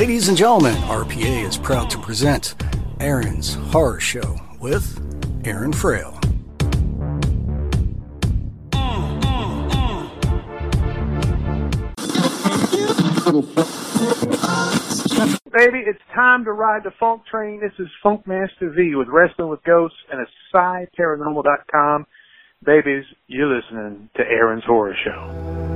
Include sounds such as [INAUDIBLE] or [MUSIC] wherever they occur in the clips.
Ladies and gentlemen, RPA is proud to present Aaron's Horror Show with Aaron Frail. Baby, it's time to ride the funk train. This is Funkmaster V with Wrestling with Ghosts and AsideParanormal.com. Babies, you're listening to Aaron's Horror Show.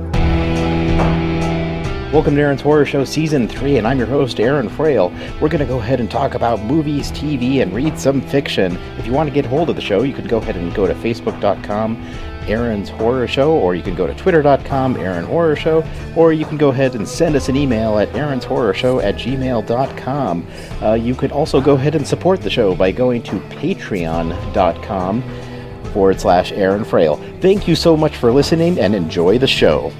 Welcome to Aaron's Horror Show Season 3, and I'm your host, Aaron Frail. We're going to go ahead and talk about movies, TV, and read some fiction. If you want to get hold of the show, you can go ahead and go to facebook.com, Aaron's Horror Show, or you can go to twitter.com, Aaron Horror Show, or you can go ahead and send us an email at Aaron's Horror Show at gmail.com. Uh, you could also go ahead and support the show by going to patreon.com forward slash Aaron Frail. Thank you so much for listening and enjoy the show.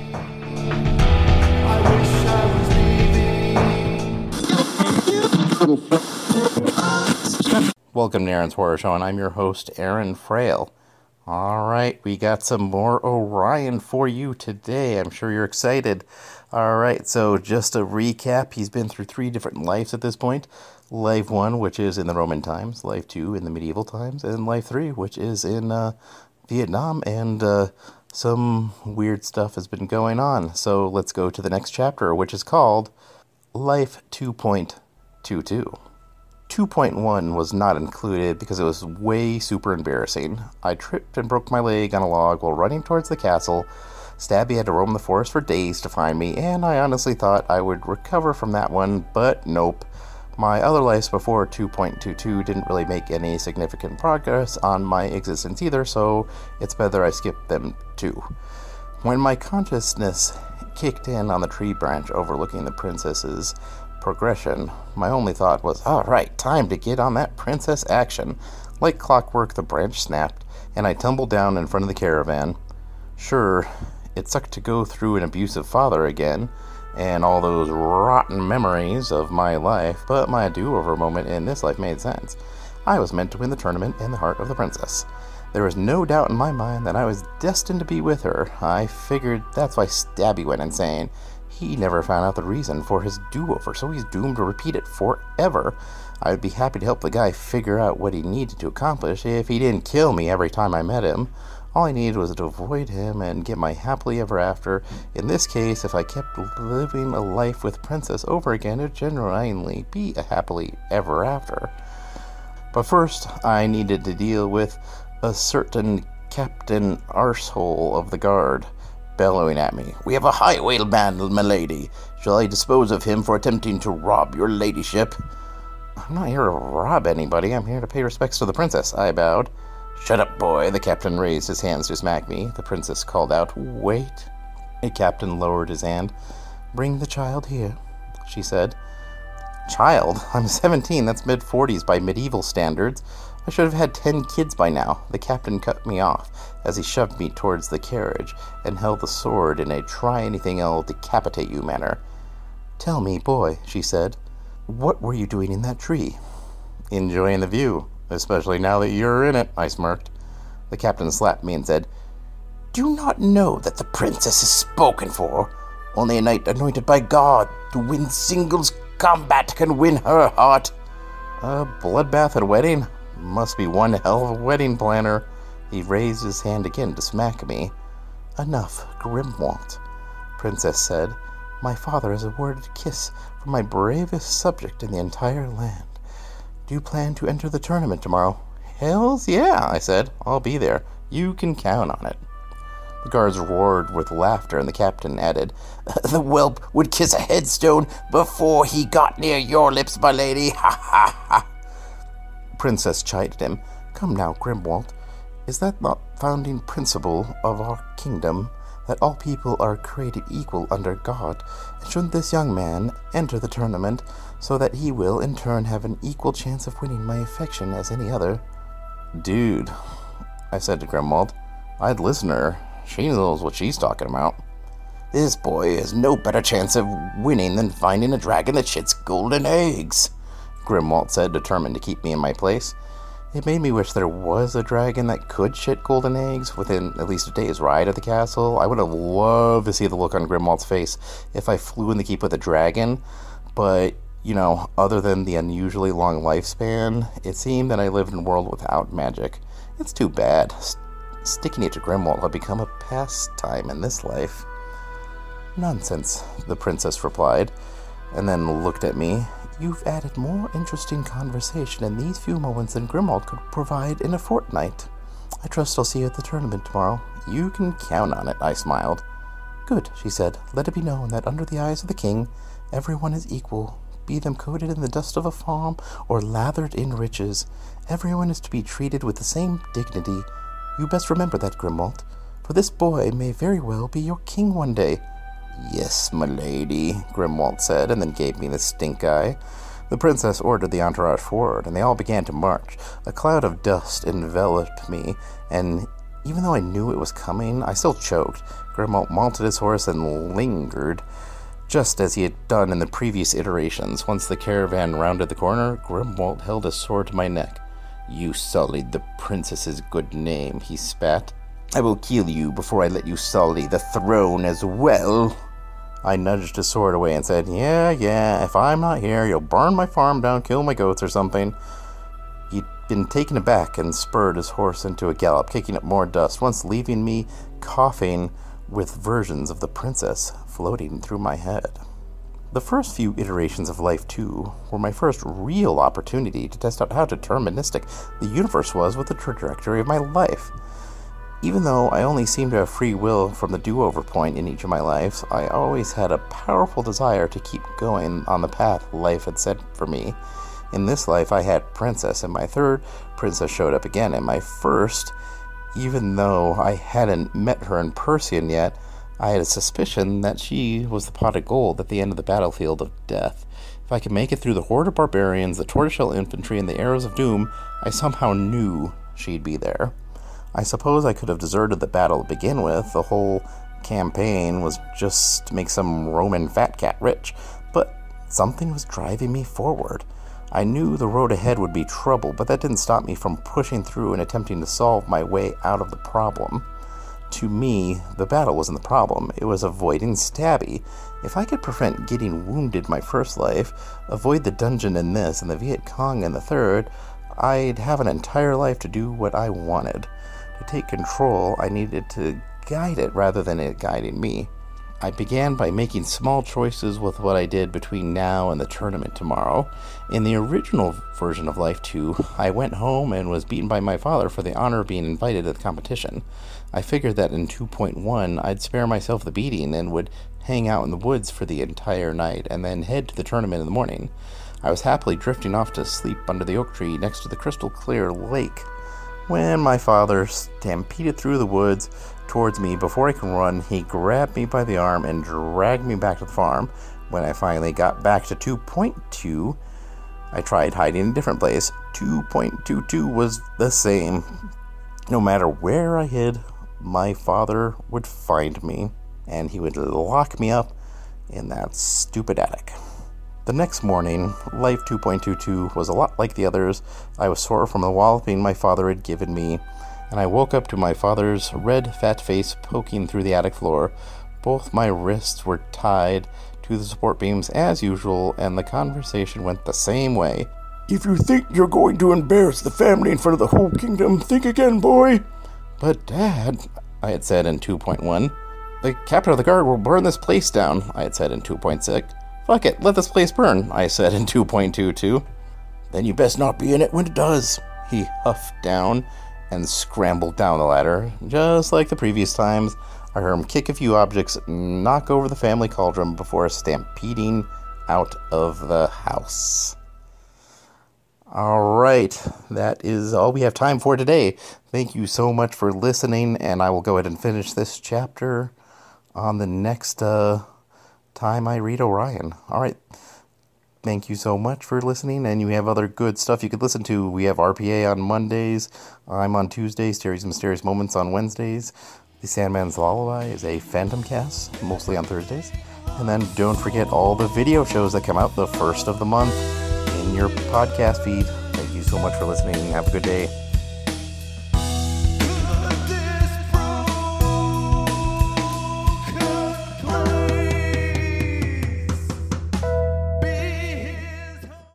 Welcome to Aaron's Horror Show, and I'm your host, Aaron Frail. All right, we got some more Orion for you today. I'm sure you're excited. All right, so just a recap he's been through three different lives at this point Life 1, which is in the Roman times, Life 2 in the medieval times, and Life 3, which is in uh, Vietnam, and uh, some weird stuff has been going on. So let's go to the next chapter, which is called Life 2.22. 2.1 was not included because it was way super embarrassing. I tripped and broke my leg on a log while running towards the castle. Stabby had to roam the forest for days to find me, and I honestly thought I would recover from that one, but nope. My other lives before 2.22 didn't really make any significant progress on my existence either, so it's better I skip them too. When my consciousness kicked in on the tree branch overlooking the princess's progression, my only thought was, all right, time to get on that princess action. Like clockwork, the branch snapped, and I tumbled down in front of the caravan. Sure, it sucked to go through an abusive father again, and all those rotten memories of my life, but my do over moment in this life made sense. I was meant to win the tournament in the heart of the princess. There was no doubt in my mind that I was destined to be with her. I figured that's why Stabby went insane. He never found out the reason for his do over, so he's doomed to repeat it forever. I would be happy to help the guy figure out what he needed to accomplish if he didn't kill me every time I met him. All I needed was to avoid him and get my happily ever after. In this case, if I kept living a life with Princess over again, it would genuinely be a happily ever after. But first, I needed to deal with a certain Captain Arsehole of the Guard bellowing at me. We have a high whaleman, milady. Shall I dispose of him for attempting to rob your ladyship? I'm not here to rob anybody. I'm here to pay respects to the princess, I bowed. Shut up, boy. The captain raised his hands to smack me. The princess called out, Wait. The captain lowered his hand. Bring the child here, she said. Child? I'm 17. That's mid 40s by medieval standards. I should have had ten kids by now. The captain cut me off as he shoved me towards the carriage and held the sword in a try anything I'll decapitate you manner. Tell me, boy, she said, what were you doing in that tree? Enjoying the view, especially now that you're in it, I smirked. The captain slapped me and said, Do not know that the princess is spoken for. Only a knight anointed by God to win singles combat can win her heart. A bloodbath at a wedding? Must be one hell of a wedding planner. He raised his hand again to smack me. Enough, Grimwald, Princess said. My father has awarded a kiss from my bravest subject in the entire land. Do you plan to enter the tournament tomorrow? Hells yeah, I said. I'll be there. You can count on it. The guards roared with laughter, and the captain added, [LAUGHS] The whelp would kiss a headstone before he got near your lips, my lady. [LAUGHS] Ha ha ha. Princess chided him. Come now, Grimwald. Is that not founding principle of our kingdom that all people are created equal under God? And shouldn't this young man enter the tournament so that he will in turn have an equal chance of winning my affection as any other? Dude, I said to Grimwald, I'd listen to her. She knows what she's talking about. This boy has no better chance of winning than finding a dragon that shits golden eggs, Grimwald said, determined to keep me in my place. It made me wish there was a dragon that could shit golden eggs within at least a day's ride of the castle. I would have loved to see the look on Grimwald's face if I flew in the keep with a dragon, but you know, other than the unusually long lifespan, it seemed that I lived in a world without magic. It's too bad. S- sticking it to Grimwald had become a pastime in this life. Nonsense, the princess replied, and then looked at me. You've added more interesting conversation in these few moments than Grimwald could provide in a fortnight. I trust I'll see you at the tournament tomorrow. You can count on it, I smiled. Good, she said. Let it be known that under the eyes of the king, everyone is equal, be them coated in the dust of a farm or lathered in riches. Everyone is to be treated with the same dignity. You best remember that, Grimwald, for this boy may very well be your king one day. Yes, my lady, Grimwald said, and then gave me the stink eye. The princess ordered the entourage forward, and they all began to march. A cloud of dust enveloped me, and even though I knew it was coming, I still choked. Grimwald mounted his horse and lingered just as he had done in the previous iterations. Once the caravan rounded the corner, Grimwald held his sword to my neck. You sullied the princess's good name, he spat. I will kill you before I let you sully the throne as well. I nudged his sword away and said, Yeah, yeah, if I'm not here, you'll burn my farm down, kill my goats or something. He'd been taken aback and spurred his horse into a gallop, kicking up more dust, once leaving me coughing with versions of the princess floating through my head. The first few iterations of Life 2 were my first real opportunity to test out how deterministic the universe was with the trajectory of my life. Even though I only seemed to have free will from the do over point in each of my lives, I always had a powerful desire to keep going on the path life had set for me. In this life, I had Princess, and my third Princess showed up again, in my first, even though I hadn't met her in person yet, I had a suspicion that she was the pot of gold at the end of the battlefield of death. If I could make it through the horde of barbarians, the tortoiseshell infantry, and the arrows of doom, I somehow knew she'd be there. I suppose I could have deserted the battle to begin with. The whole campaign was just to make some Roman fat cat rich, but something was driving me forward. I knew the road ahead would be trouble, but that didn't stop me from pushing through and attempting to solve my way out of the problem. To me, the battle wasn't the problem, it was avoiding Stabby. If I could prevent getting wounded my first life, avoid the dungeon in this, and the Viet Cong in the third, I'd have an entire life to do what I wanted. To take control, I needed to guide it rather than it guiding me. I began by making small choices with what I did between now and the tournament tomorrow. In the original version of Life 2, I went home and was beaten by my father for the honor of being invited to the competition. I figured that in 2.1 I'd spare myself the beating and would hang out in the woods for the entire night and then head to the tournament in the morning. I was happily drifting off to sleep under the oak tree next to the crystal clear lake when my father stampeded through the woods towards me. Before I could run, he grabbed me by the arm and dragged me back to the farm. When I finally got back to 2.2, I tried hiding in a different place. 2.22 was the same. No matter where I hid, my father would find me and he would lock me up in that stupid attic. The next morning, Life 2.22 was a lot like the others. I was sore from the walloping my father had given me, and I woke up to my father's red, fat face poking through the attic floor. Both my wrists were tied to the support beams as usual, and the conversation went the same way. If you think you're going to embarrass the family in front of the whole kingdom, think again, boy. But, Dad, I had said in 2.1. The captain of the guard will burn this place down, I had said in 2.6. Fuck it, let this place burn, I said in 2.22. Then you best not be in it when it does, he huffed down and scrambled down the ladder. Just like the previous times, I heard him kick a few objects, knock over the family cauldron before stampeding out of the house. All right, that is all we have time for today. Thank you so much for listening, and I will go ahead and finish this chapter on the next uh, time I read Orion. All right. Thank you so much for listening, and you have other good stuff you could listen to. We have RPA on Mondays. I'm on Tuesdays. Terry's Mysterious Moments on Wednesdays. The Sandman's Lullaby is a Phantom cast, mostly on Thursdays. And then don't forget all the video shows that come out the first of the month in your podcast feed. Thank you so much for listening. Have a good day.